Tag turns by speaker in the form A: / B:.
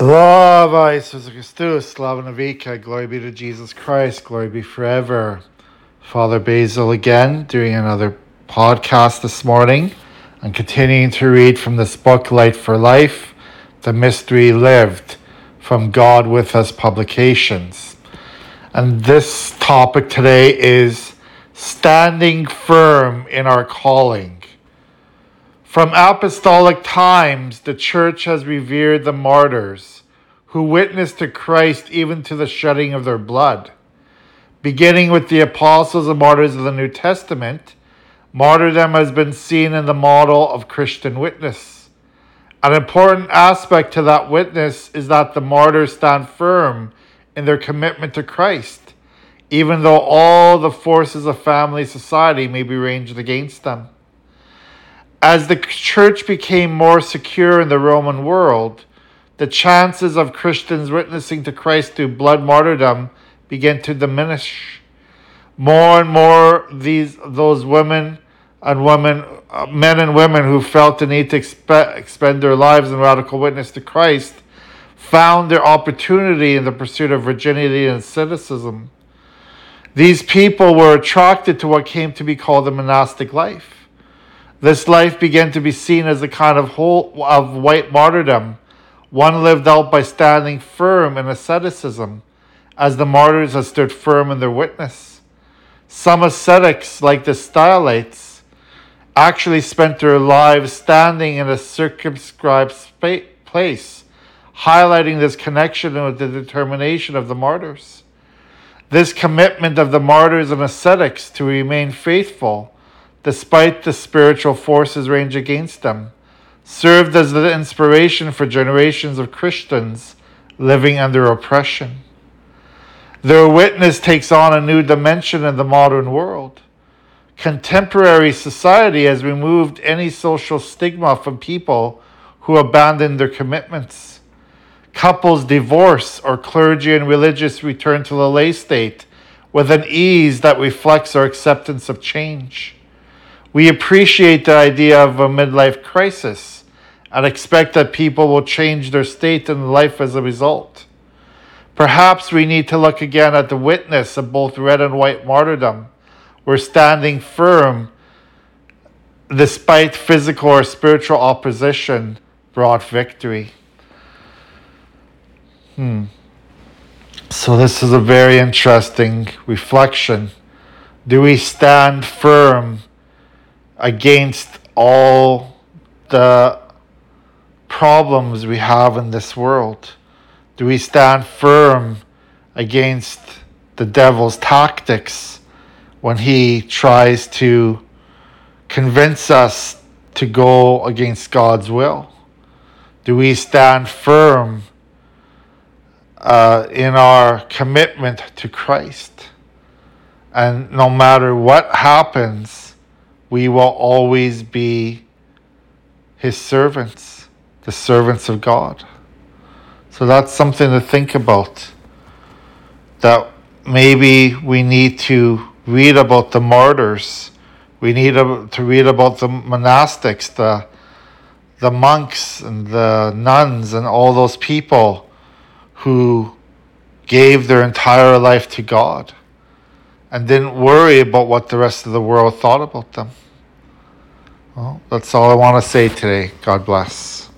A: Slava Jesus Christus, Slava Navika, glory be to Jesus Christ, glory be forever. Father Basil again, doing another podcast this morning and continuing to read from this book, Light for Life, The Mystery Lived, from God with Us Publications. And this topic today is standing firm in our calling. From apostolic times, the church has revered the martyrs who witnessed to Christ even to the shedding of their blood. Beginning with the apostles and martyrs of the New Testament, martyrdom has been seen in the model of Christian witness. An important aspect to that witness is that the martyrs stand firm in their commitment to Christ, even though all the forces of family society may be ranged against them. As the church became more secure in the Roman world, the chances of Christians witnessing to Christ through blood martyrdom began to diminish. More and more, these those women and women, uh, men and women who felt the need to expe- expend their lives in radical witness to Christ, found their opportunity in the pursuit of virginity and asceticism. These people were attracted to what came to be called the monastic life. This life began to be seen as a kind of whole of white martyrdom, one lived out by standing firm in asceticism, as the martyrs had stood firm in their witness. Some ascetics, like the Stylites, actually spent their lives standing in a circumscribed place, highlighting this connection with the determination of the martyrs. This commitment of the martyrs and ascetics to remain faithful despite the spiritual forces range against them, served as the inspiration for generations of Christians living under oppression. Their witness takes on a new dimension in the modern world. Contemporary society has removed any social stigma from people who abandon their commitments. Couples divorce or clergy and religious return to the lay state with an ease that reflects our acceptance of change. We appreciate the idea of a midlife crisis and expect that people will change their state in life as a result. Perhaps we need to look again at the witness of both red and white martyrdom. We're standing firm despite physical or spiritual opposition brought victory. Hmm. So, this is a very interesting reflection. Do we stand firm against all the problems we have in this world? Do we stand firm against the devil's tactics when he tries to convince us to go against God's will? Do we stand firm uh, in our commitment to Christ? And no matter what happens, we will always be his servants, the servants of God. So that's something to think about. That maybe we need to read about the martyrs. We need to read about the monastics, the the monks and the nuns and all those people who gave their entire life to God and didn't worry about what the rest of the world thought about them. Well, that's all I want to say today. God bless.